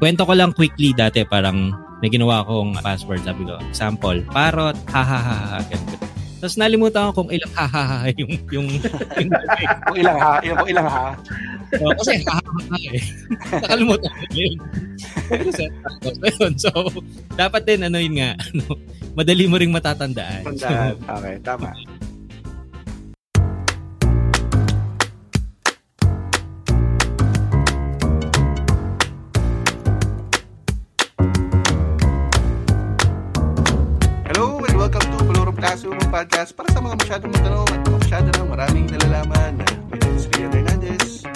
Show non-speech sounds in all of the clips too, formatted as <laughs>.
kwento ko lang quickly dati parang may ginawa akong password sabi ko example parrot ha ha ha ha ganun. Tapos nalimutan ko kung ilang ha ha ha yung yung, yung <laughs> kung ilang ha, yung kung ilang ha. So, kasi ha ha ha eh. <laughs> Nakalimutan ko yun. so, dapat din ano yun nga, <laughs> ano, madali mo ring matatandaan. Tandaan. Okay, tama. Podcast para sa mga masyadong matanong at masyado ng maraming nalalaman. My name is Rian Hernandez.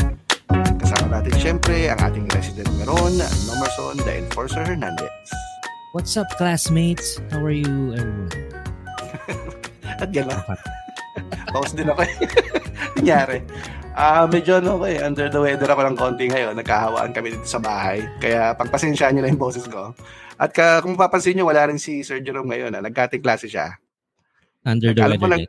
Kasama natin siyempre ang ating resident meron, Nomerson, the Enforcer Hernandez. What's up, classmates? How are you, everyone? <laughs> at yan lang. <laughs> Pause din ako eh. <laughs> Nangyari. Ah, uh, medyo ano ko eh, under the weather ako ng konti ngayon. Nagkahawaan kami dito sa bahay. Kaya pagpasensyaan niyo na yung boses ko. At ka, kung mapapansin niyo, wala rin si Sir Jerome ngayon. Ah. Nagkating klase siya. Under the weather. Nag,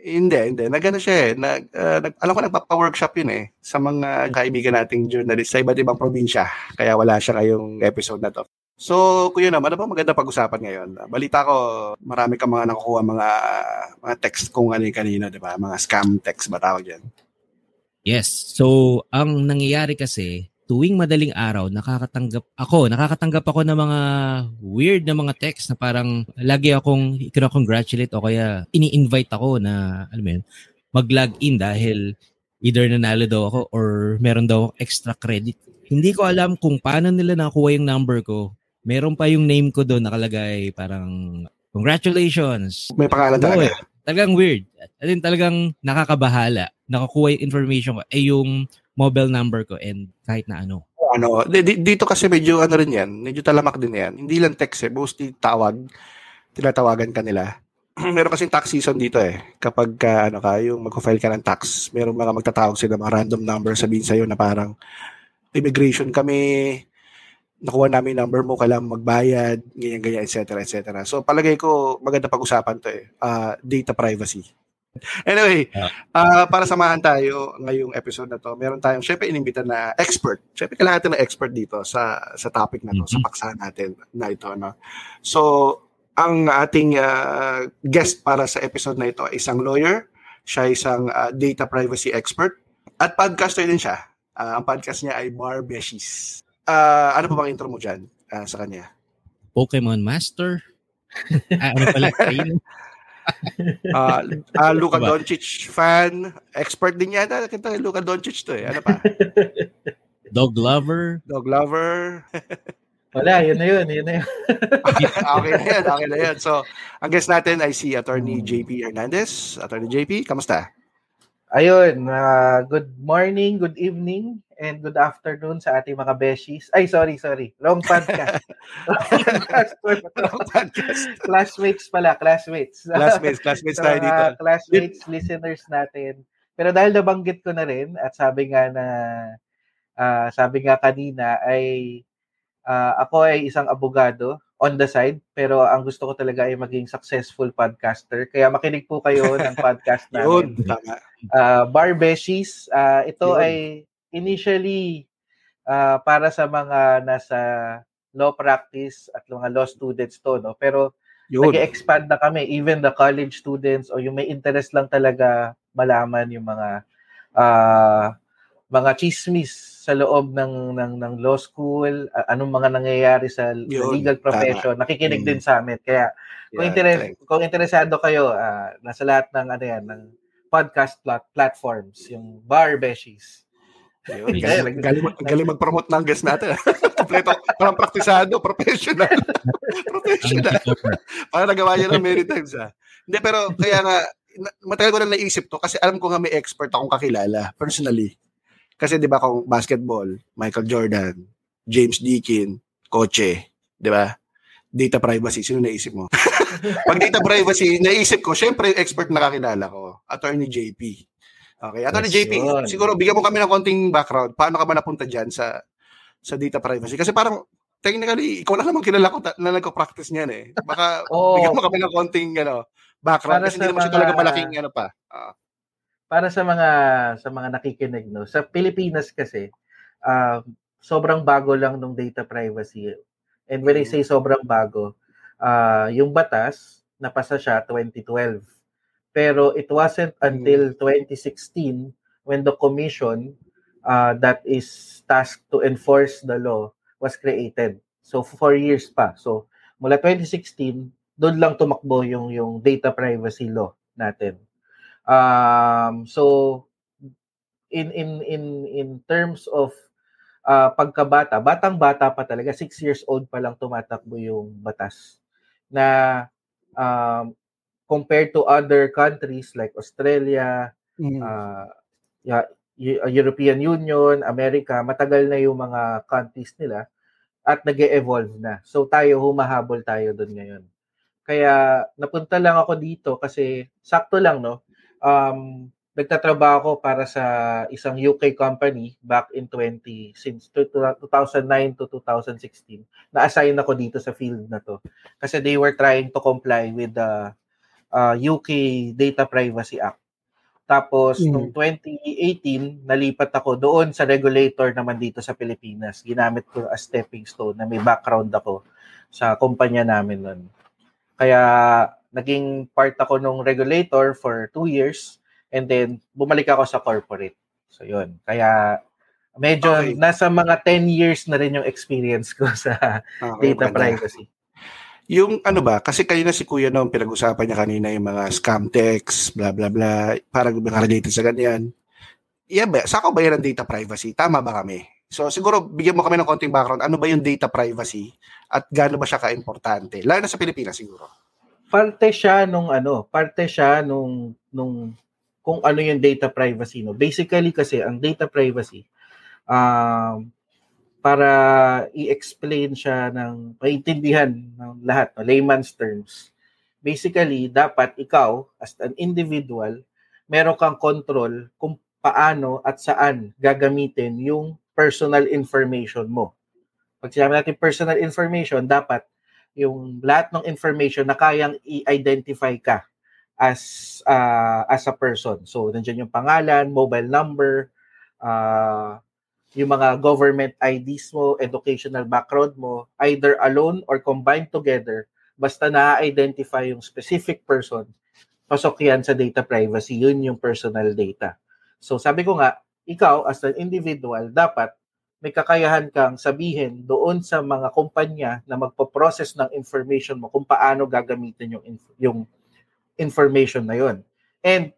hindi, hindi. Nagano siya eh. Nag, uh, nag, alam ko nagpapa-workshop yun eh sa mga kaibigan nating journalist sa iba't ibang probinsya. Kaya wala siya ngayong episode na to. So, kuya naman, ano ba maganda pag-usapan ngayon? Balita ko, marami ka mga nakukuha mga mga text kung ano kanina, di ba? Mga scam text ba tawag yan? Yes. So, ang nangyayari kasi, tuwing madaling araw, nakakatanggap ako, nakakatanggap ako ng mga weird na mga text na parang lagi akong kina-congratulate o kaya ini-invite ako na, alam mo yun, mag-log in dahil either nanalo daw ako or meron daw extra credit. Hindi ko alam kung paano nila nakuha yung number ko. Meron pa yung name ko doon nakalagay parang congratulations. May pangalan talaga. Talagang weird. At talagang nakakabahala. Nakakuha yung information ko. Eh yung mobile number ko and kahit na ano. Ano, dito kasi medyo ano rin yan, medyo talamak din yan. Hindi lang text eh, mostly tawag, tinatawagan ka nila. <clears throat> meron kasi tax season dito eh. Kapag ka, ano ka, yung mag-file ka ng tax, meron mga magtatawag sila mga random number sabihin sa'yo na parang immigration kami, nakuha namin number mo, kailangan magbayad, ganyan-ganyan, etc. etc. So palagay ko maganda pag-usapan to eh. Uh, data privacy. Anyway, uh, para samahan tayo ngayong episode na to, meron tayong syempre inimbita na expert. Syempre kailangan ng expert dito sa sa topic na to, mm-hmm. sa paksa natin na ito. No? So, ang ating uh, guest para sa episode na ito ay isang lawyer, siya isang uh, data privacy expert, at podcaster din siya. Uh, ang podcast niya ay Bar Beshies. Uh, ano pa bang intro mo dyan uh, sa kanya? Pokemon Master? <laughs> ah, ano pala? <laughs> <laughs> uh, uh, Luka? Doncic fan. Expert din yata. Kita Luka Doncic to eh. Ano pa? <laughs> Dog lover. Dog lover. <laughs> Wala, yun na yun. Yun na yun. okay na yun. Okay na yun. So, ang guest natin ay si Attorney JP Hernandez. Attorney JP, kamusta? Ayun, uh, good morning, good evening, and good afternoon sa ating mga beshies. Ay, sorry, sorry. Wrong podcast. <laughs> Wrong <laughs> podcast. <laughs> classmates pala, classmates. Classmates, classmates tayo dito. Uh, classmates, listeners natin. Pero dahil nabanggit ko na rin, at sabi nga na, uh, sabi nga kanina, ay uh, ako ay isang abogado on the side, pero ang gusto ko talaga ay maging successful podcaster. Kaya makinig po kayo ng podcast namin. Yun, tama. Uh, Bar Beshies, uh, ito Yun. ay initially uh, para sa mga nasa law practice at mga law students to, no? Pero nag-expand na kami, even the college students o yung may interest lang talaga malaman yung mga uh, mga chismis sa loob ng ng ng law school, uh, anong mga nangyayari sa, Yun, legal profession, tama. nakikinig mm. din sa amin. Kaya kung yeah, interes correct. kung interesado kayo, uh, nasa lahat ng ano yan, ng podcast plat- platforms, yung Bar Beshies. Yun, galing, galing, galing mag-promote ng guest natin. <laughs> Kompleto, parang praktisado, professional. <laughs> professional. parang nagawa niya ng many times. Ha? Hindi, pero kaya nga, matagal ko na naisip to kasi alam ko nga may expert akong kakilala personally kasi 'di ba kung basketball, Michael Jordan, James Deakin, Koche, 'di ba? Data privacy, sino naisip mo? <laughs> Pag data privacy, naisip ko, syempre expert na kakilala ko, Attorney JP. Okay, Attorney yes, JP, yun. siguro bigyan mo kami ng konting background. Paano ka ba napunta diyan sa sa data privacy? Kasi parang technically, ikaw lang naman kilala ko ta- na nagko-practice niyan eh. Baka <laughs> oh, bigyan mo kami ng konting ano, background kasi hindi naman siya talaga malaking ano pa. Uh, para sa mga sa mga nakikinig no sa Pilipinas kasi uh, sobrang bago lang ng data privacy. And when I say sobrang bago, uh, yung batas, napasa siya 2012. Pero it wasn't until 2016 when the commission uh, that is tasked to enforce the law was created. So four years pa. So mula 2016, doon lang tumakbo yung yung data privacy law natin. Um, so in in in in terms of uh, pagkabata, batang-bata pa talaga, 6 years old pa lang tumatakbo yung batas na um, compared to other countries like Australia, mm. uh, yeah, European Union, America, matagal na yung mga countries nila at nag evolve na. So tayo, humahabol tayo doon ngayon. Kaya napunta lang ako dito kasi sakto lang, no? Um, nagtatrabaho ako para sa isang UK company back in 20 since 2009 to 2016. Na-assign ako dito sa field na to kasi they were trying to comply with the uh, UK Data Privacy Act. Tapos, mm. noong 2018, nalipat ako doon sa regulator naman dito sa Pilipinas. Ginamit ko as stepping stone na may background ako sa kumpanya namin noon. Kaya, naging part ako ng regulator for two years and then bumalik ako sa corporate. So, yun. Kaya, medyo okay. nasa mga 10 years na rin yung experience ko <laughs> sa okay, data privacy. Yung ano ba, kasi kayo na si Kuya noong pinag-usapan niya kanina yung mga scam texts, bla bla bla, parang related sa ganyan. Yeah, ba, sako ba yan ang data privacy? Tama ba kami? So siguro bigyan mo kami ng konting background. Ano ba yung data privacy at gaano ba siya ka-importante? Lalo na sa Pilipinas siguro. Parte siya nung ano, parte siya nung nung kung ano yung data privacy no. Basically kasi ang data privacy um para i-explain siya ng maintindihan ng lahat, no, layman's terms. Basically, dapat ikaw, as an individual, meron kang control kung paano at saan gagamitin yung personal information mo. Pag sinabi natin personal information, dapat yung lahat ng information na kayang i-identify ka as uh, as a person. So, nandiyan yung pangalan, mobile number, uh, yung mga government IDs mo, educational background mo, either alone or combined together, basta na-identify yung specific person, pasok yan sa data privacy, yun yung personal data. So sabi ko nga, ikaw as an individual, dapat may kakayahan kang sabihin doon sa mga kumpanya na magpo-process ng information mo kung paano gagamitin yung yung information na yon. And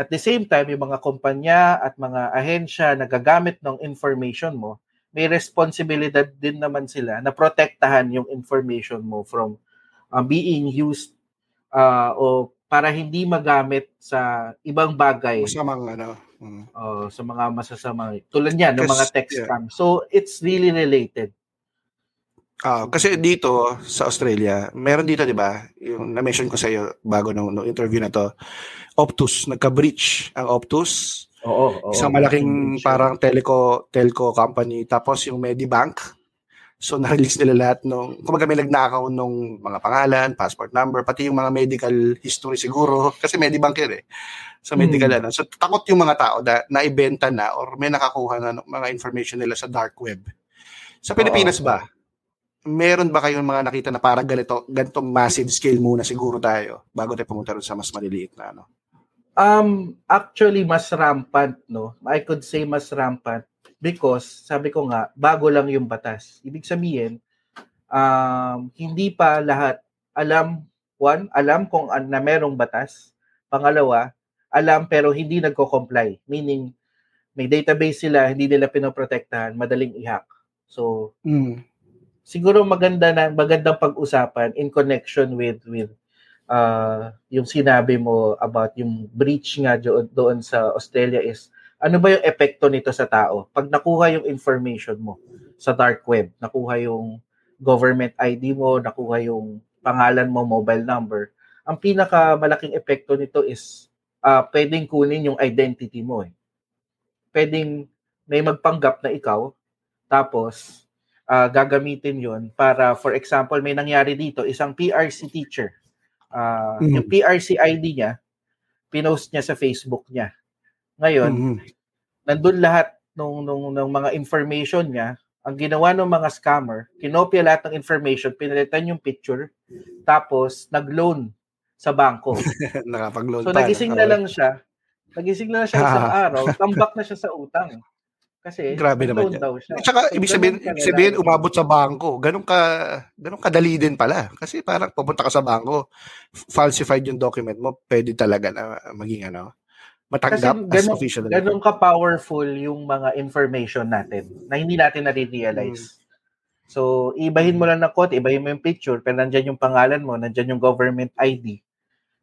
at the same time, yung mga kumpanya at mga ahensya na gagamit ng information mo, may responsibilidad din naman sila na protektahan yung information mo from uh, being used uh, o para hindi magamit sa ibang bagay. Masamang ano. Mm. Uh, sa mga masasamang tulad niyan ng mga text yeah. scam. So it's really related. Uh, kasi dito sa Australia, meron dito 'di ba? Yung na-mention ko sa iyo bago nung, nung interview na to, Optus, nagka-breach ang Optus. Oo, oo. Isang malaking parang telco telco company tapos yung Medibank. So na-release nila lahat nung kumaga may nagnakaw nung mga pangalan, passport number, pati yung mga medical history siguro kasi Medibank yun eh. Sa medical hmm. ano. So takot yung mga tao na naibenta na or may nakakuha na ng mga information nila sa dark web. Sa Pilipinas oo, ba? meron ba kayong mga nakita na parang ganito, ganitong massive scale muna siguro tayo bago tayo pumunta rin sa mas maliliit na ano? Um, actually, mas rampant, no? I could say mas rampant because, sabi ko nga, bago lang yung batas. Ibig sabihin, um, hindi pa lahat alam, one, alam kung an, na merong batas. Pangalawa, alam pero hindi nagko-comply. Meaning, may database sila, hindi nila pinoprotektahan, madaling i-hack. So, mm siguro maganda na magandang pag-usapan in connection with with uh, yung sinabi mo about yung breach nga doon, doon sa Australia is ano ba yung epekto nito sa tao? Pag nakuha yung information mo sa dark web, nakuha yung government ID mo, nakuha yung pangalan mo, mobile number, ang pinakamalaking epekto nito is uh, pwedeng kunin yung identity mo eh. Pwedeng may magpanggap na ikaw, tapos uh, gagamitin yon para, for example, may nangyari dito, isang PRC teacher. Uh, mm-hmm. Yung PRC ID niya, pinost niya sa Facebook niya. Ngayon, mm-hmm. nandun lahat nung, nung, nung mga information niya ang ginawa ng mga scammer, kinopya lahat ng information, pinalitan yung picture, tapos nag-loan sa bangko. <laughs> Nakapag-loan so, pa. nagising na lang siya. Nagising na lang siya isang <laughs> araw, tambak na siya sa utang. Kasi Grabe naman yan. daw siya. At saka, So, ibig sabihin, ibig sabihin, umabot sa bangko. Ganun ka, ganun kadali din pala. Kasi parang pupunta ka sa bangko, falsified yung document mo, pwede talaga na maging ano, matanggap Kasi as ganun- official. Ganun ka-powerful yung mga information natin na hindi natin nare-realize. Hmm. So, ibahin mo lang ng code, ibahin mo yung picture, pero nandyan yung pangalan mo, nandyan yung government ID.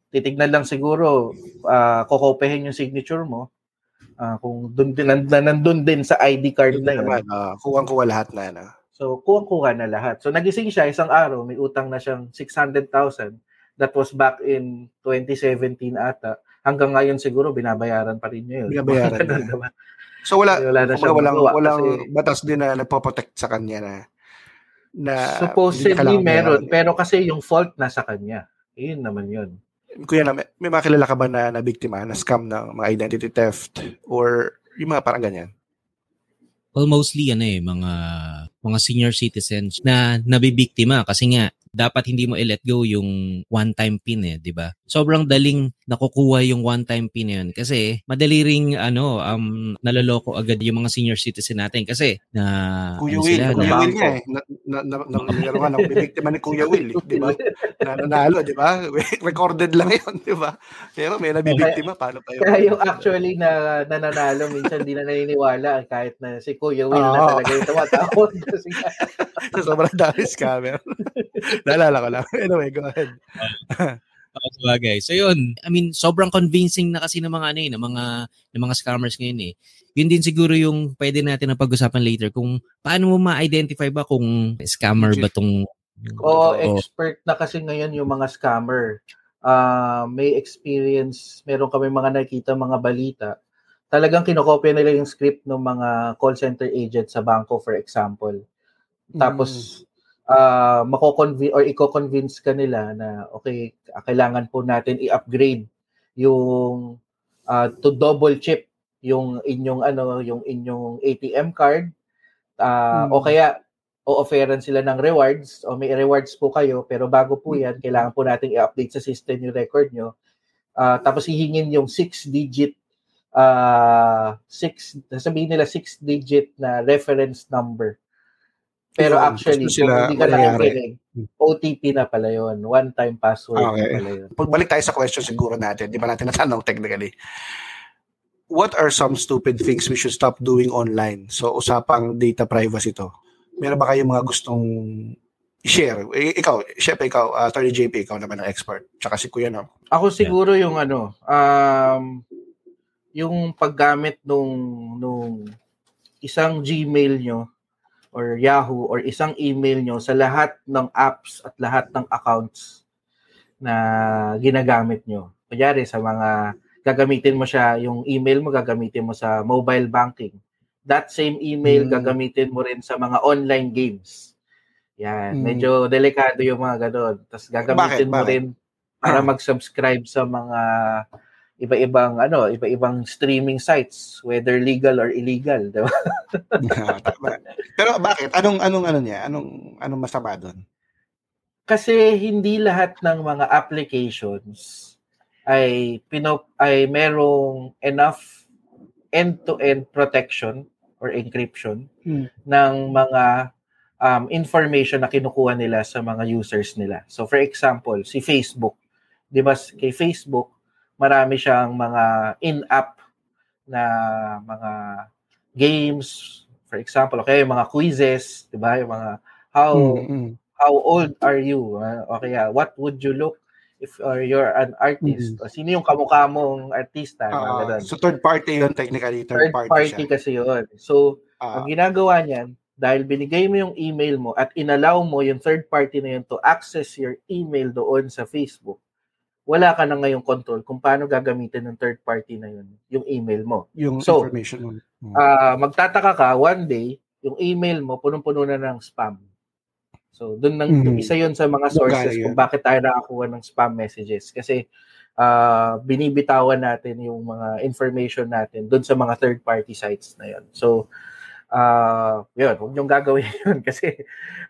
Titignan lang siguro, uh, kukopehin yung signature mo. Ah, kung dun din, nan- nandun din sa ID card na yun. uh, kuwang-kuwa lahat na. Ano. So, kuha-kuha na lahat. So, nagising siya isang araw, may utang na siyang 600,000. That was back in 2017 ata. Hanggang ngayon siguro, binabayaran pa rin niya yun. Binabayaran Ganun, <laughs> niya. diba? So wala, Wala na siyang walang, magawa walang kasi- batas din na nagpo-protect sa kanya na na Supposedly meron, pero kasi yung fault nasa kanya. Yun naman yun. Kuya, na, may, may makilala ka ba na, na biktima, na scam ng mga identity theft or yung mga parang ganyan? Well, mostly ano eh, mga mga senior citizens na nabibiktima kasi nga dapat hindi mo i-let go yung one-time pin eh, di ba? Sobrang daling nakukuha yung one-time pin na yun kasi madali ring ano, um, naloloko agad yung mga senior citizen natin kasi na Kuya ano Will, sila, Kuya na- Will nga eh. Na, na, na, na, na, na, na, biktima ni Kuya Will, eh, di ba? Na, nanalo, di ba? <laughs> Recorded lang yun, di ba? Pero may nabibiktima, paano pa yun? Kaya yung actually na nananalo, minsan di na naniniwala kahit na si Kuya Will na Oo. talaga yung tumatawag. <laughs> Nga, Sobrang dami scammer. Naalala ko lang. Anyway, go ahead. Oo, sabagay. So yun, I mean, sobrang convincing na kasi ng mga ano eh, ng mga ng mga scammers ngayon eh. Yun din siguro yung pwede natin na pag-usapan later kung paano mo ma-identify ba kung scammer ba tong Oo, Oo. expert na kasi ngayon yung mga scammer. Ah, may experience, meron kami mga nakita mga balita. Talagang kinokopya nila yung script ng mga call center agent sa bangko for example. Tapos ah mako-convince or i-convince ka nila na okay, kailangan po natin i-upgrade yung ah, to double chip yung inyong ano, yung inyong ATM card. Ah, Mm. o kaya o-offeran sila ng rewards o may rewards po kayo pero bago po yan, kailangan po nating i-update sa system yung record nyo. Ah, tapos hihingin yung six digit uh, six, sabihin nila six digit na reference number. Pero Yun, actually, sila hindi ka nakikinig, OTP na pala yun. One-time password Okay. na pala yun. Pagbalik tayo sa question siguro natin, di ba natin natanong technically, what are some stupid things we should stop doing online? So, usapang data privacy to. Meron ba kayong mga gustong i-share? I- ikaw, syempre ikaw, uh, Attorney JP, ikaw naman ang expert. Tsaka si Kuya, no? Ako siguro yung ano, um, yung paggamit nung, nung isang Gmail nyo or Yahoo or isang email nyo sa lahat ng apps at lahat ng accounts na ginagamit nyo. Kunyari sa mga gagamitin mo siya, yung email mo gagamitin mo sa mobile banking. That same email Hmm. gagamitin mo rin sa mga online games. Yan, Hmm. medyo delikado yung mga ganun. Tapos gagamitin Bakit? mo Bakit? rin para mag-subscribe sa mga iba-ibang ano, iba-ibang streaming sites, whether legal or illegal, 'di ba? <laughs> Tama. Pero bakit? Anong, anong, ano niya? Anong, anong masama doon? Kasi hindi lahat ng mga applications ay pinop ay merong enough end-to-end protection or encryption Hmm. ng mga um, information na kinukuha nila sa mga users nila. So for example, si Facebook, 'di ba kay Facebook, marami siyang mga in-app na mga games, for example, okay, mga quizzes, 'di ba? Yung mga how Mm-mm. how old are you? Uh, o kaya, what would you look if uh, you're an artist? O sino yung kamukha mong artista? Mga Ah, ganun. so third party yun technically. Third, Third party, party siya. kasi yun. So, Ah, ang ginagawa niyan, dahil binigay mo yung email mo at inallow mo yung third party na yun to access your email doon sa Facebook, wala ka na ngayong control kung paano gagamitin ng third party na yun, yung email mo. yung so, information mo. Mm. Ah, magtataka ka, one day, yung email mo, punong-puno na ng spam. So, doon nang Mhm. isa 'yon sa mga sources kung bakit tayo nakakuha ng spam messages kasi ah binibitawan natin yung mga information natin doon sa mga third party sites na 'yon. So, uh, yun, huwag niyong gagawin <laughs> yun kasi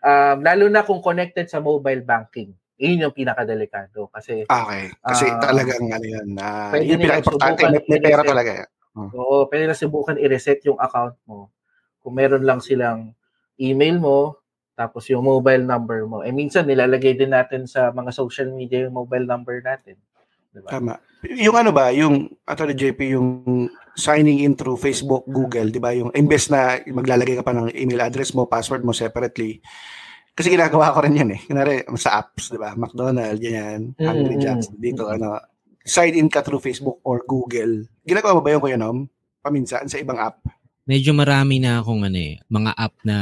um, lalo na kung connected sa mobile banking. Yun yung pinakadelikado kasi Okay. Kasi uh, talagang ano yun, uh, yun pinaka-importante. May, may pera talaga. Hmm. Oo, pwede na subukan i-reset yung account mo. Kung meron lang silang email mo, tapos yung mobile number mo. Eh minsan nilalagay din natin sa mga social media yung mobile number natin. Diba? Tama. Yung ano ba, yung Attorney JP, yung signing in through Facebook, Google, di ba? Yung imbes na maglalagay ka pa ng email address mo, password mo separately. Kasi ginagawa ko rin yan eh. Kunwari, sa apps, di ba? McDonald's, yan. Mm-hmm. Hungry Jacks, dito, ano. Sign in ka through Facebook or Google. Ginagawa mo ba yung Kuya Nom? Paminsan sa ibang app? Medyo marami na akong ano eh, mga app na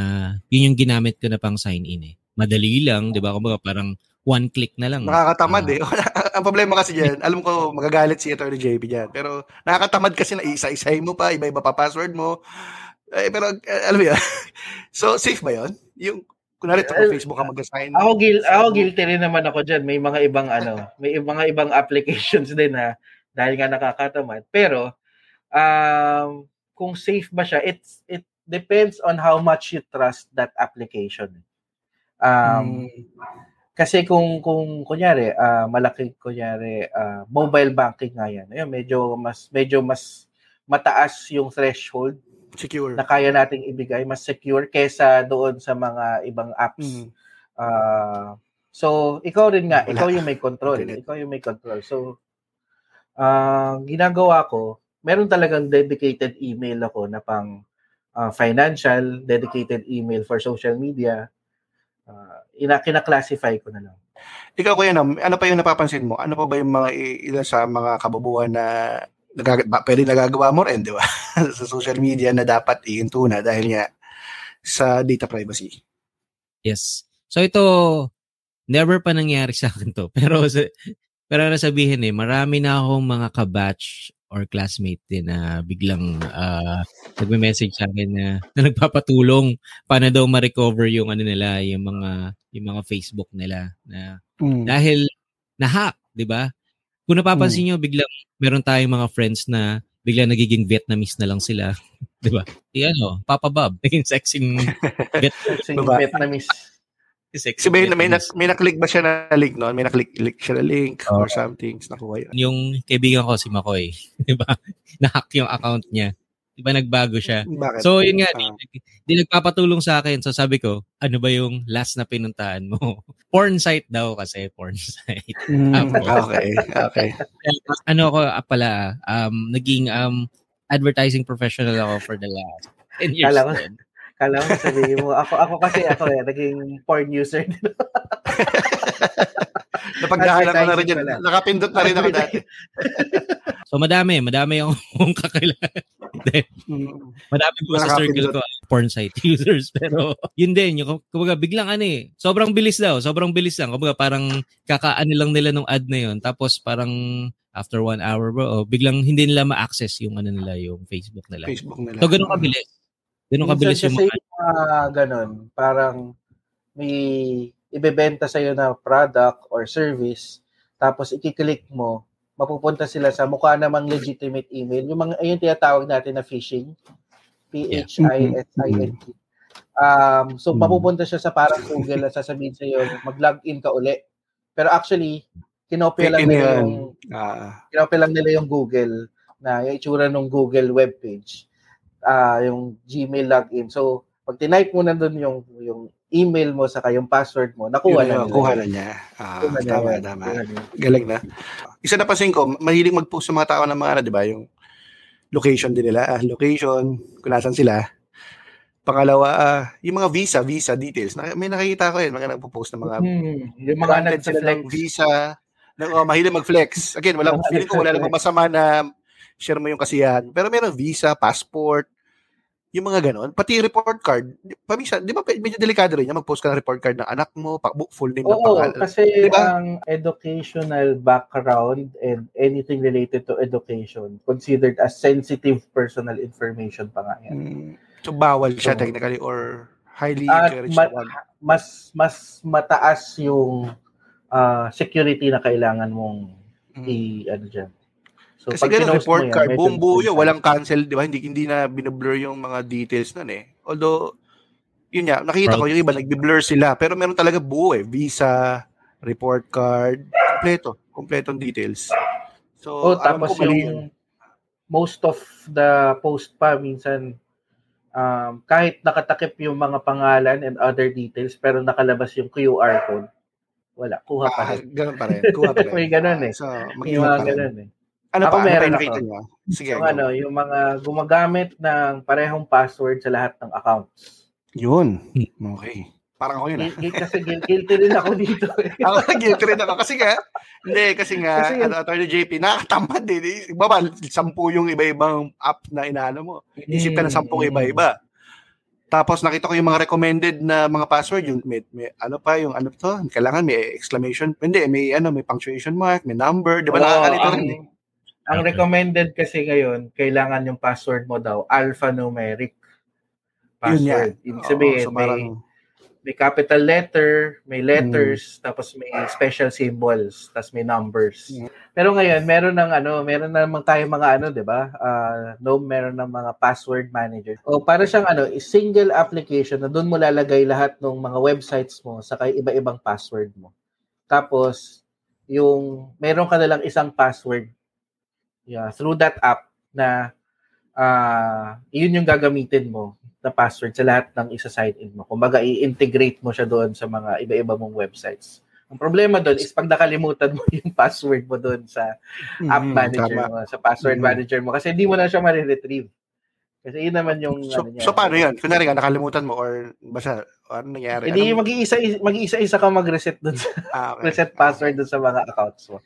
yun yung ginamit ko na pang sign in eh. Madali lang, di ba? Kumbaga parang one click na lang. Nakakatamad uh, eh. Ang problema kasi diyan, alam ko magagalit si Attorney JP diyan, pero nakakatamad kasi na isa-isahin mo pa, iba-iba pa password mo. Eh, pero uh, alam mo yan. <laughs> so safe ba 'yon? Yung kunwari sa Facebook ka mag-assign. Ako, gil- ako guilty rin naman ako diyan. May mga ibang ano, <laughs> may mga ibang applications din na dahil nga nakakatamad. Pero um, kung safe ba siya, it's it depends on how much you trust that application. Um, hmm kasi kung kung kunyari uh, malaki kunyari uh, mobile banking nga yan. Ayun, medyo mas medyo mas mataas yung threshold secure na kaya nating ibigay, mas secure kesa doon sa mga ibang apps. Mm. Uh, so ikaw rin nga, Wala. ikaw yung may control, Internet. ikaw yung may control. So uh, ginagawa ko, meron talagang dedicated email ako na pang uh, financial, dedicated email for social media, uh, ina kina-classify ko na lang. Ikaw kuya Nam, ano pa yung napapansin mo? Ano pa ba yung mga ilan sa mga kababuhan na nagag- pwede nagagawa mo rin, di ba? <laughs> sa social media na dapat ihinto na dahil nga sa data privacy. Yes. So ito, never pa nangyari sa akin to. <laughs> Pero pero nasabihin eh, marami na akong mga kabatch or classmate din na biglang uh, nagme-message sa akin na, <laughs> na nagpapatulong paano daw ma-recover yung ano nila, yung mga yung mga Facebook nila na mm. dahil na-hack, 'di ba? Kung napapansin mm. niyo biglang meron tayong mga friends na biglang nagiging Vietnamese na lang sila, <laughs> 'di ba? Di ano, Papa Bob, <laughs> naging sexing <laughs> Vietnamese. Sexy. Kasi may, may, na, may naklik ba siya na link noon? May naklik click siya na link oh. or something. Nakuha yun. Yung kaibigan ko si Makoy, di ba? Na-hack yung account niya. Di ba nagbago siya? Bakit? So yun nga, uh, di, di nagpapatulong sa akin. So sabi ko, ano ba yung last na pinuntahan mo? <laughs> porn site daw kasi, porn site. Mm, <laughs> okay, okay. ano ako uh, pala, um, naging um, advertising professional ako for the last 10 years. Kala ko, Kala mo sabihin mo, ako, ako kasi ako eh, naging porn user. <laughs> Napagdahalan ko na rin yan. Nakapindot na rin ako dati. so madami, madami yung kakilala. Mm. madami po sa circle ko porn site <laughs> users. Pero yun din, yung, kumbaga biglang ano eh, sobrang bilis daw, sobrang bilis lang. Kumbaga parang kakaano lang nila nung ad na yun. Tapos parang after one hour bro, oh, biglang hindi nila ma-access yung ano nila, yung Facebook nila. Facebook nila. So ganun kabilis. Ganun kabilis yung mga... Uh, ganun, parang may ibebenta sa'yo na product or service, tapos ikiklik mo, mapupunta sila sa mukha namang legitimate email. Yung mga, ayun tinatawag natin na phishing. P-H-I-S-I-N-T. Um, so, mm. mapupunta siya sa parang Google at sasabihin sa'yo, mag-login ka uli. Pero actually, kinopya lang nila yung, uh, kinopya lang nila yung Google na yung itsura ng Google webpage uh, yung Gmail login. So, pag tinype mo na doon yung yung email mo sa yung password mo, nakuha na niya. Kuha na niya. Ah, tama, niya. tama. Galing na. Isa na pasin ko, mahilig mag-post sa mga tao ng mga ano, di ba, yung location din nila. Ah, location, kung nasan sila. Pangalawa, ah, yung mga visa, visa details. Na, may nakikita ko yun, mga nagpo-post ng mga hmm, yung mga nag-flex. visa. Na, oh, mahilig mag-flex. Again, wala, <laughs> feeling ko wala namang masama na share mo yung kasiyahan. Pero meron visa, passport, yung mga ganon. Pati report card. Paminsan, di ba medyo delikado rin yan mag-post ka ng report card ng anak mo, pa, full name Oo, ng pangalan. kasi diba? ang educational background and anything related to education considered as sensitive personal information pa nga yan. Hmm. So, bawal siya so, technically or highly encouraged? Ma- mas, mas mataas yung uh, security na kailangan mong mm. i, ano dyan, So, Kasi ganun, report yan, card, buong buo yun, walang cancel, di ba? Hindi, hindi na binablur yung mga details nun eh. Although, yun nga, nakita ko yung iba, nagbi-blur sila. Pero meron talaga buo eh. Visa, report card, kompleto. Kompletong details. So, oh, tapos yung yun. most of the post pa minsan um, kahit nakatakip yung mga pangalan and other details pero nakalabas yung QR code, wala, kuha pa ah, rin. Ganun pa rin. Kuha pa <laughs> rin. May ganun eh. So, may mga ganun eh. Ano ako pa? Ano meron ano nakita niyo? Sige. Yung, ano, yung mga gumagamit ng parehong password sa lahat ng accounts. Yun. Okay. Parang ako yun. Ah. Kasi guilty rin ako dito. Eh. ako <laughs> guilty rin ako. Kasi nga, hindi, kasi nga, kasi ano, Attorney JP, nakakatamad din. Eh. Iba ba, sampu yung iba-ibang app na inaano mo. Isip ka na sampung mm. iba-iba. Tapos nakita ko yung mga recommended na mga password, yung may, may ano pa, yung ano to, kailangan may exclamation, hindi, may ano, may punctuation mark, may number, di ba oh, nakakalito rin eh. Ang recommended kasi ngayon, kailangan yung password mo daw, alphanumeric password. Ibig sabihin, oh, so may, may capital letter, may letters, mm. tapos may special symbols, tapos may numbers. Mm. Pero ngayon, meron ng ano, meron na naman tayong mga ano, 'di ba? Uh, no, meron ng mga password manager. O para siyang ano, single application na doon mo lalagay lahat ng mga websites mo sa iba-ibang password mo. Tapos yung meron ka na lang isang password yeah, through that app na uh, yun yung gagamitin mo na password sa lahat ng isa-sign in mo. Kumbaga, i-integrate mo siya doon sa mga iba-iba mong websites. Ang problema doon is pag nakalimutan mo <laughs> yung password mo doon sa app mm, manager tama. mo, sa password mm. manager mo, kasi hindi mo na siya ma-retrieve. Kasi yun naman yung so, ano niya. So paano yan? Kunwari ka, nakalimutan mo or basta ano nangyari? Hindi, ano? mag-iisa, mag-iisa-isa ka mag-reset doon sa, ah, okay. reset password doon sa mga accounts mo.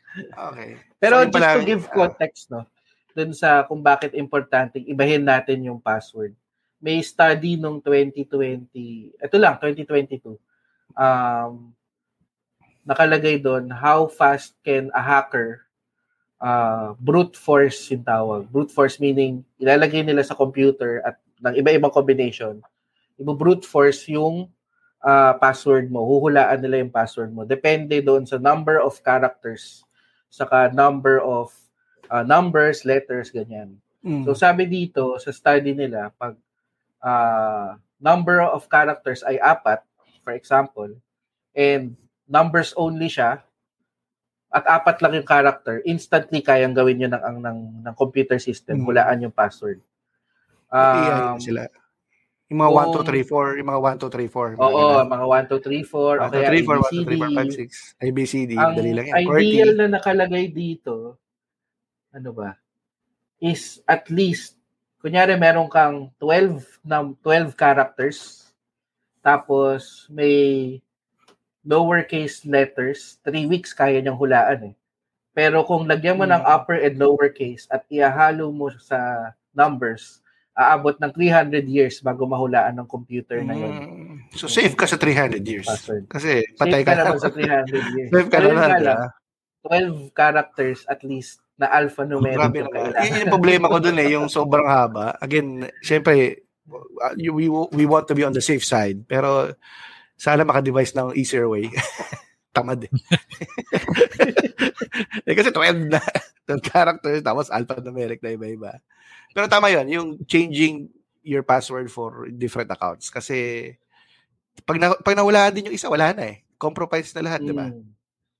Okay. Pero so, just pala, to give context, no, doon sa kung bakit importante ibahin natin yung password may study nung 2020, ito lang, 2022, um, nakalagay doon, how fast can a hacker uh, brute force yung tawag. Brute force meaning, ilalagay nila sa computer at ng iba-ibang combination, ibo-brute force yung uh, password mo. Huhulaan nila yung password mo. Depende doon sa number of characters, saka number of uh, numbers, letters, ganyan. Mm. So sabi dito, sa study nila, pag uh, number of characters ay apat, for example, and numbers only siya, at apat lang yung character, instantly kayang gawin yun ng, ng, ng, ng computer system, hmm. hulaan yung password. Um, sila. Yung mga 1, 2, 3, 4, yung mga 1, 2, 3, 4. Oo, mga 1, 2, 3, 4. 1, 2, 3, 4, 1, 2, 3, 4, 5, 6. ABCD, ang dali lang yan. ideal na nakalagay dito, ano ba, is at least kunyari meron kang 12 na 12 characters tapos may lowercase letters, 3 weeks kaya niyang hulaan eh. Pero kung lagyan mo ng hmm. upper and lowercase at ihahalo mo sa numbers, aabot ng 300 years bago mahulaan ng computer na yun. Mm. So safe ka sa 300 years. Password. Kasi patay safe ka, ka naman sa 300 years. <laughs> safe ka na 12 characters at least na alphanumeric. Grabe. Yun yung problema ko dun eh, yung sobrang haba. Again, syempre, uh, we, we want to be on the safe side. Pero sana maka-device ng easier way. <laughs> Tamad eh. <laughs> eh kasi 12 na 12 characters tapos alphanumeric na iba-iba. Pero tama yun, yung changing your password for different accounts. Kasi pag, na, pag nawala din yung isa, wala na eh. Compromise na lahat, mm. di ba? Hmm.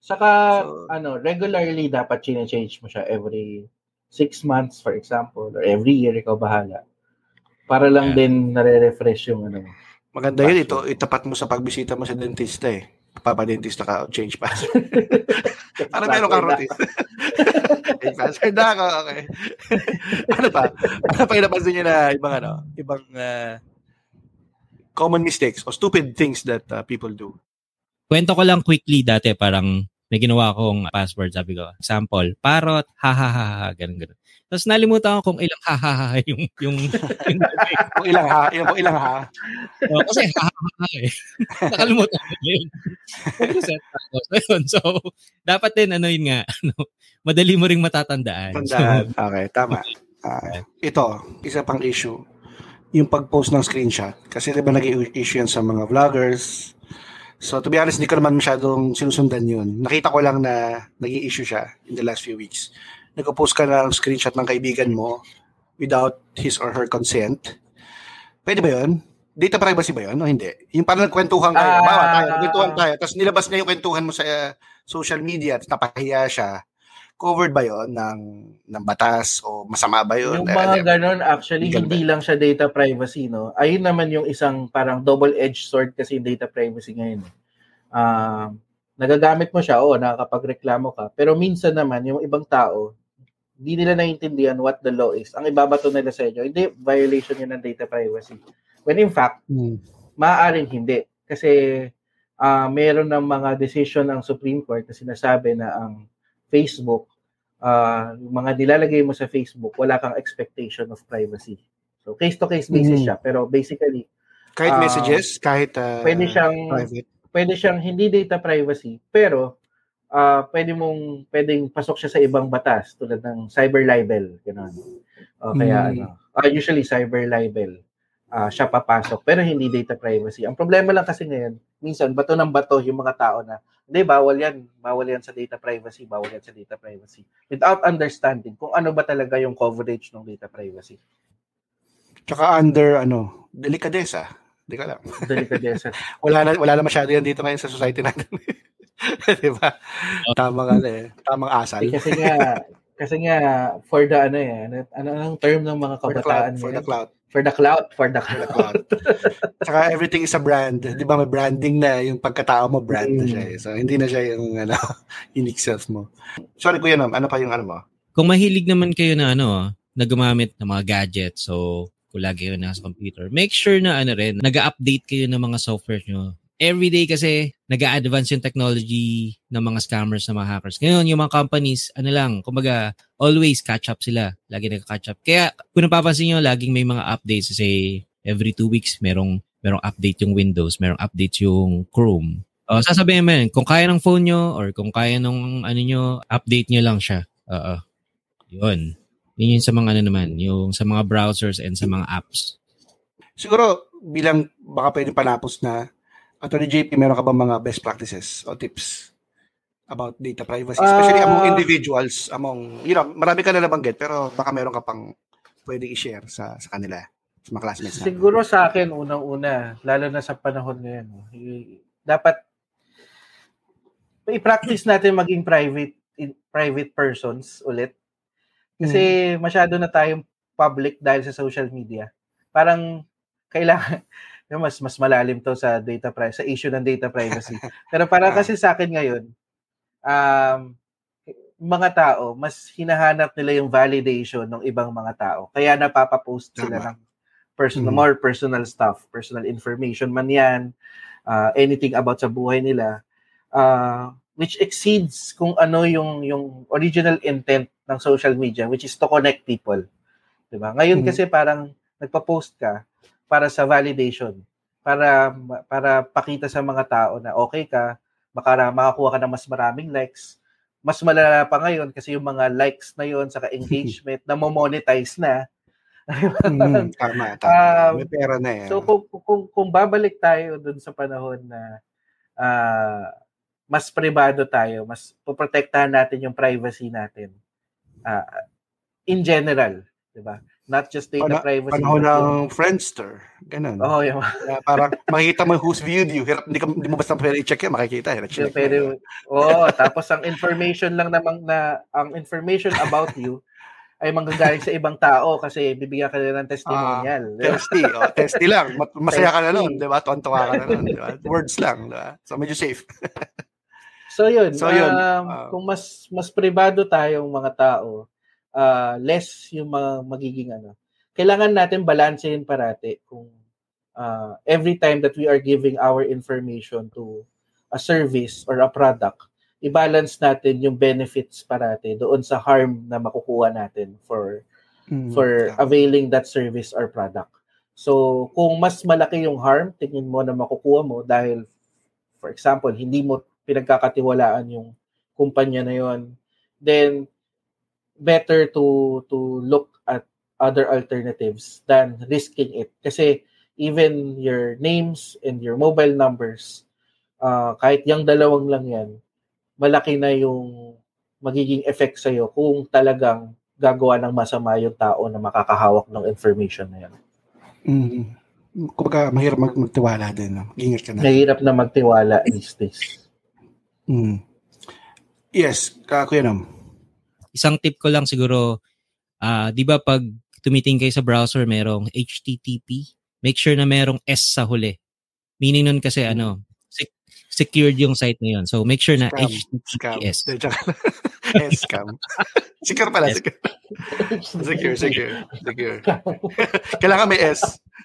Saka, so, ano, regularly dapat chine-change mo siya every six months, for example, or every year, ikaw bahala. Para lang yeah. din nare-refresh yung ano. Maganda yun, ito, itapat mo sa pagbisita mo sa dentista eh. Papa-dentista ka, change password. <laughs> Para meron kang routine. <laughs> change password na ako, okay. <laughs> ano pa? Ano pa napansin nyo na ibang ano, ibang uh, common mistakes or stupid things that uh, people do? Kwento ko lang quickly dati, parang may ginawa akong password, sabi ko, example, parrot, ha ha ha ha, ganun ganun. Tapos nalimutan ko kung ilang ha ha ha yung yung, yung kung ilang ha, ilang, kung ilang ha. Oh, kasi ha ha ha eh. <laughs> Nakalimutan ko yun. So, yun. So, dapat din, ano yun nga, <laughs> ano, madali mo ring matatandaan. Tandaan. So, okay, tama. Uh, ito, isa pang issue, yung pag-post ng screenshot. Kasi diba nag issue yan sa mga vloggers, So to be honest, hindi ko naman masyadong sinusundan yun. Nakita ko lang na nag issue siya in the last few weeks. Nagpo-post ka ng screenshot ng kaibigan mo without his or her consent. Pwede ba yun? data privacy ba yun? No, hindi. Yung parang nagkwentuhan kayo. Uh, Bawa tayo, nagkwentuhan tayo. Tapos nilabas niya yung kwentuhan mo sa uh, social media at napahiya siya. Covered ba yon ng, ng batas o masama ba yun? Yung mga ganun, actually, hindi ba? lang siya data privacy. no Ayun naman yung isang parang double-edged sword kasi yung data privacy ngayon. Uh, nagagamit mo siya, o nakakapagreklamo ka. Pero minsan naman, yung ibang tao, hindi nila naiintindihan what the law is. Ang ibabato nila sa inyo, hindi, violation yun ng data privacy. When in fact, mm. maaaring hindi. Kasi uh, meron ng mga decision ng Supreme Court na sinasabi na ang Facebook, uh, mga nilalagay mo sa Facebook, wala kang expectation of privacy. So case-to-case basis mm. siya. Pero basically, kahit uh, messages, kahit uh, pwede siyang private. pwede siyang hindi data privacy, pero uh, pwede mong pwedeng pasok siya sa ibang batas tulad ng cyber libel, gano'n. O kaya mm. ano, uh, usually cyber libel uh, siya papasok pero hindi data privacy. Ang problema lang kasi ngayon, minsan bato ng bato yung mga tao na hindi bawal yan, bawal yan sa data privacy, bawal yan sa data privacy without understanding kung ano ba talaga yung coverage ng data privacy. Tsaka under ano, delikadesa. Hindi ka lang. Delikadesa. <laughs> wala na wala na masyado yan dito ngayon sa society natin. <laughs> <laughs> 'Di ba? Tamang ano eh, tamang asal. Eh, kasi nga kasi nga for the ano eh, ano, ano ang term ng mga kabataan for the cloud, for the cloud, for the cloud. For the cloud. Saka everything is a brand. 'Di ba may branding na yung pagkatao mo brand mm. na siya. Eh. So hindi na siya yung ano, <laughs> unique self mo. Sorry kuya Nam, ano pa yung ano mo? Kung mahilig naman kayo na ano, na gumamit ng mga gadgets, so kung lagi kayo nasa computer, make sure na ano rin, nag-update kayo ng mga software nyo everyday kasi nag-a-advance yung technology ng mga scammers na mga hackers. Ngayon, yung mga companies, ano lang, kumbaga, always catch up sila. Lagi nag-catch up. Kaya, kung napapansin nyo, laging may mga updates. Say, every two weeks, merong, merong update yung Windows, merong update yung Chrome. O, sasabihin mo yun, kung kaya ng phone nyo or kung kaya ng ano nyo, update nyo lang siya. Oo. Yun. Yun yung sa mga ano naman, yung sa mga browsers and sa mga apps. Siguro, bilang baka pwede panapos na Attorney JP, meron ka ba mga best practices o tips about data privacy? Especially uh, among individuals, among, you know, marami ka na nabanggit, pero baka meron ka pang pwede i-share sa, sa kanila, sa mga classmates natin. Siguro sa akin, unang-una, lalo na sa panahon ngayon, dapat i-practice natin maging private private persons ulit. Kasi hmm. masyado na tayong public dahil sa social media. Parang kailangan mas mas malalim to sa data privacy, sa issue ng data privacy. <laughs> Pero para kasi sa akin ngayon, um, mga tao, mas hinahanap nila yung validation ng ibang mga tao. Kaya napapapost sila ng personal, mm. more personal stuff, personal information man yan, uh, anything about sa buhay nila, uh, which exceeds kung ano yung yung original intent ng social media, which is to connect people. 'Di ba? Ngayon mm. kasi parang nagpa-post ka, para sa validation para para pakita sa mga tao na okay ka, baka makakuha ka ng mas maraming likes. Mas malala pa ngayon kasi yung mga likes na yon sa <laughs> engagement na mo-monetize na. mm, tama, tama. Um, May pera na yan. So kung, kung, kung babalik tayo dun sa panahon na uh, mas privado tayo, mas poprotektahan natin yung privacy natin. Uh, in general, 'di ba? Not just data Pana, privacy. Panahon ng Friendster. Ganun. Oo, oh, yung... uh, parang makikita mo who's viewed you. Hirap, hindi, ka, hindi mo basta pwede i-check yan, makikita. Hirap, check pero, oh, tapos ang information lang namang na, ang information about you ay manggagaling sa ibang tao kasi bibigyan ka nila ng testimonial. Uh, testy. Oh, testy lang. <laughs> Masaya ka na nun, di ba? Tuwan-tuwa ka na nun. Di ba? Words lang. Di ba? So, medyo safe. so, yun. So, yun. Um, uh, kung mas mas privado tayong mga tao, uh, less yung mga magiging ano. Kailangan natin balansehin parati kung uh, every time that we are giving our information to a service or a product, i-balance natin yung benefits parati doon sa harm na makukuha natin for mm, for yeah. availing that service or product. So, kung mas malaki yung harm, tingin mo na makukuha mo dahil for example, hindi mo pinagkakatiwalaan yung kumpanya na yon, then better to to look at other alternatives than risking it kasi even your names and your mobile numbers uh, kahit yung dalawang lang yan malaki na yung magiging effect sa iyo kung talagang gagawa ng masama yung tao na makakahawak ng information na yan. Mm-hmm. kumbaga mahirap mag magtiwala din. No? Ingat ka na. Mahirap na magtiwala these days. Mm. Yes, ka Kuya Nam. Isang tip ko lang siguro, uh, di ba pag tumiting kayo sa browser, merong HTTP, make sure na merong S sa huli. Meaning nun kasi ano, sec- secured yung site na yun. So make sure na Scam. HTTPS. Scam. <laughs> scam. <laughs> secure pala. <laughs> Secure. secure, secure. Secure. Kailangan may S.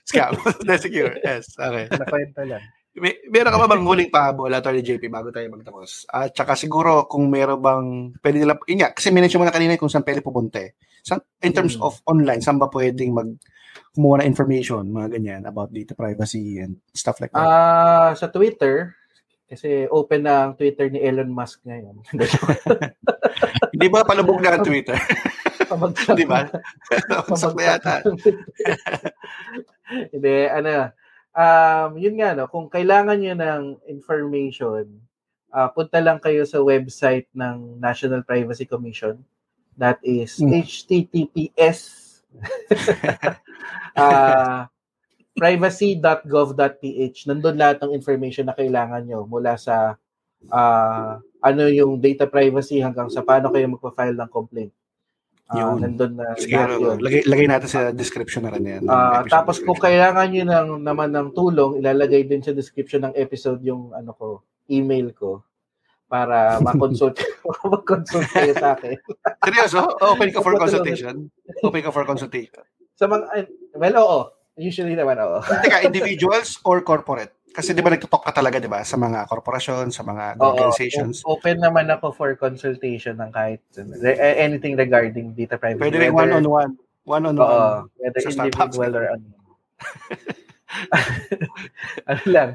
Scam. secure. S. Okay. Nakwenta lang. May, meron ka ba bang huling pahabol, Atty. JP, bago tayo magtapos? At saka siguro kung meron bang, pwede nila, yun nga, kasi minention mo na kanina kung saan pwede pupunta eh. Sa, in terms Hmm. of online, saan ba pwedeng mag, kumuha na information, mga ganyan, about data privacy and stuff like that? Ah, sa Twitter, kasi open na ang Twitter ni Elon Musk ngayon. <laughs> Hindi ba palubog na ang Twitter? <laughs> Pabagsak Di ba? <laughs> Pabagsak na yata. Hindi, ano, um, yun nga, no, kung kailangan nyo ng information, ah, punta lang kayo sa website ng National Privacy Commission. That is Hmm. https <laughs> ah privacy.gov.ph. Nandun lahat ng information na kailangan nyo mula sa ah, ano yung data privacy hanggang sa paano kayo magpa-file ng complaint. Ah, Yun. nandun na Sige, lahat ano, yun. lagay, lagay natin sa description na rin yan. Episode tapos kung kailangan niyo ng naman ng tulong, ilalagay din sa description ng episode yung ano ko, email ko para <laughs> ma-consult <laughs> mag-consult kayo sa akin. <laughs> Seryoso? Open ka for consultation? Open ka for consultation? Sa mga well, oo. Usually naman oo. Teka, individuals or corporate? Kasi di ba nagtutok ka talaga, di ba? Sa mga korporasyon, sa mga Oo, organizations. open naman ako for consultation ng kahit eh, anything regarding data privacy. Pwede rin one-on-one. One-on-one. Oo, whether sa individual or ano. <laughs> ano lang.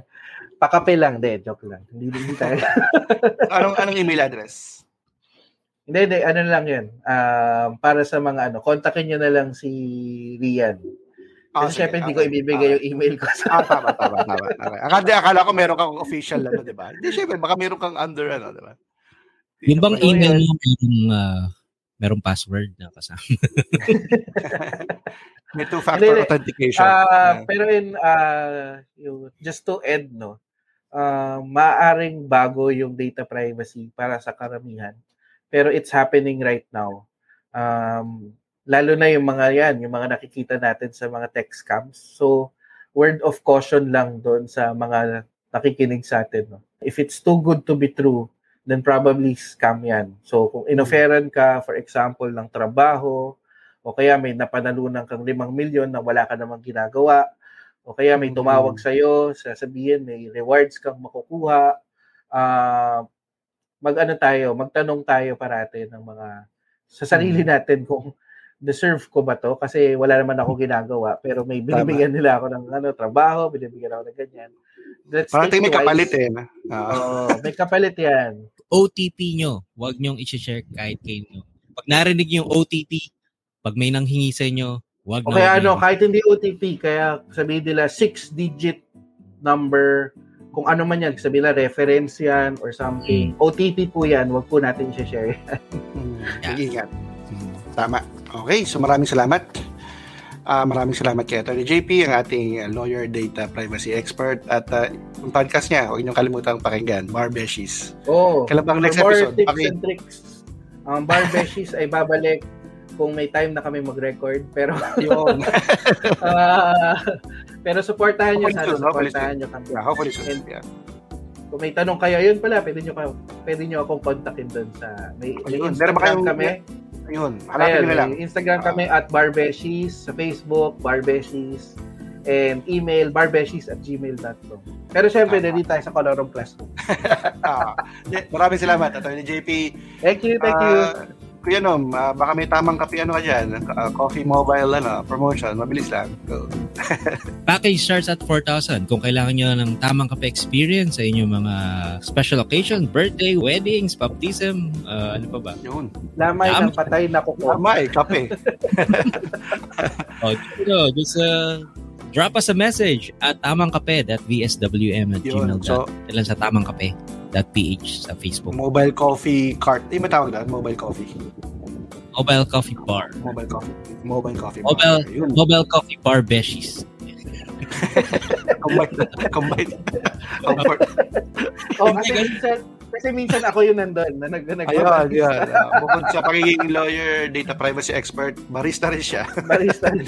Pakape lang, de, joke lang. Hindi, hindi tayo. <laughs> anong, anong email address? Hindi, hindi. Ano lang yun. Um, para sa mga ano, kontakin nyo na lang si Rian. Ah, Kasi sige, syempre, hindi ko okay. ibibigay Ah, yung email ko sa... Ah, tama, tama, tama. tama. Akala, akala ko meron kang official, ano, di ba? Hindi, syempre, baka meron kang under, ano, di ba? Yung bang email yun. mo, merong, uh, merong password na kasama. <laughs> May two-factor authentication. Ah, Yeah. pero in, uh, yung, just to end, no, uh, maaring bago yung data privacy para sa karamihan. Pero it's happening right now. Um, lalo na yung mga yan, yung mga nakikita natin sa mga tech scams. So, word of caution lang doon sa mga nakikinig sa atin. No? If it's too good to be true, then probably scam yan. So, kung inoferan ka, for example, ng trabaho, o kaya may napanalunan kang limang milyon na wala ka namang ginagawa, o kaya may tumawag Mm. sa'yo, sasabihin may rewards kang makukuha, ah mag-ano tayo, magtanong tayo parate ng mga sa sarili natin kung deserve ko ba to kasi wala naman ako ginagawa pero may binibigyan nila ako ng ano trabaho, binibigyan ako ng ganyan. Let's think may kapalit eh. Oo, may kapalit yan. OTP nyo, huwag nyong i-share kahit kayo nyo. Pag narinig yung OTP, pag may nanghingi sa inyo, huwag O na kaya ano, kahit hindi OTP, kaya sabihin nila six-digit number, kung ano man yan, sabihin nila reference yan or something. OTP po yan, wag po natin i-share. Hmm, Yeah. Mag-ingat. Tama. Okay, so maraming salamat. Ah, maraming salamat kay Atty. JP, ang ating uh, lawyer data privacy expert at uh, yung podcast niya, huwag niyong kalimutan pakinggan, Barbeshies. Oh, Kailan bang next episode? tips Paki- and tricks, ang Bar Beshies ay babalik kung may time na kami mag-record. Pero <laughs> Yun. <laughs> ah, pero supportahan Hopefully sana supportahan nyo kami. yeah, hopefully soon. And- Yeah. Kung may tanong kayo, yun pala, pwede ka- pwede nyo akong kontakin doon sa, may, may Ayun, meron ba Instagram kayong- kami. Ayun, hanapin nyo lang. may Instagram Ah. kami at Barbeshies, sa Facebook, Barbeshies, and email barbeshies at gmail.com. Pero syempre, Tama. dito tayo sa Colorong Classroom. <laughs> Ah, maraming salamat, Atty. JP. Thank you, thank you. Kuya Nom, ah, baka may tamang kape ano ka dyan. Ah, coffee mobile ano, promotion. Mabilis lang. Go. <laughs> Package starts at 4,000. Kung kailangan nyo ng tamang kape experience sa inyong mga special occasion, birthday, weddings, baptism, uh, ano pa ba? Yun. Lamay Tama. ng patay na kuko. Tama eh, kape. <laughs> Oh, you know, just uh, drop us a message at tamangkape.vswm at Yun. So, gmail.com. lang sa tamangkape.ph sa Facebook. mobile coffee cart. Eh, matawag doon? Mobile coffee. Mobile Coffee Bar. Mobile coffee. Mobile coffee. Mobile- Bar. Yun. Mobile Coffee Bar Beshies. <laughs> combine. combine. Comfort. oh, kasi minsan, kasi minsan ako yung nandun na nag nag Ayun, yun. Uh, bukod sa pagiging lawyer, data privacy expert, barista rin siya. barista rin.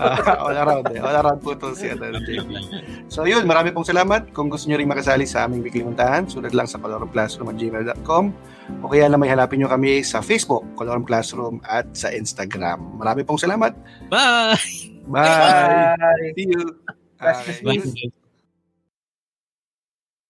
uh, <laughs> all around eh. All around po to si ano, JP. So yun, marami pong salamat. Kung gusto niyo rin makasali sa aming weekly muntahan, sulat lang sa colorumclassroom@gmail.com o kaya naman hanapin niyo kami sa Facebook, Colorum Classroom at sa Instagram. Marami pong salamat. Bye! Bye! Bye! See you! Bye.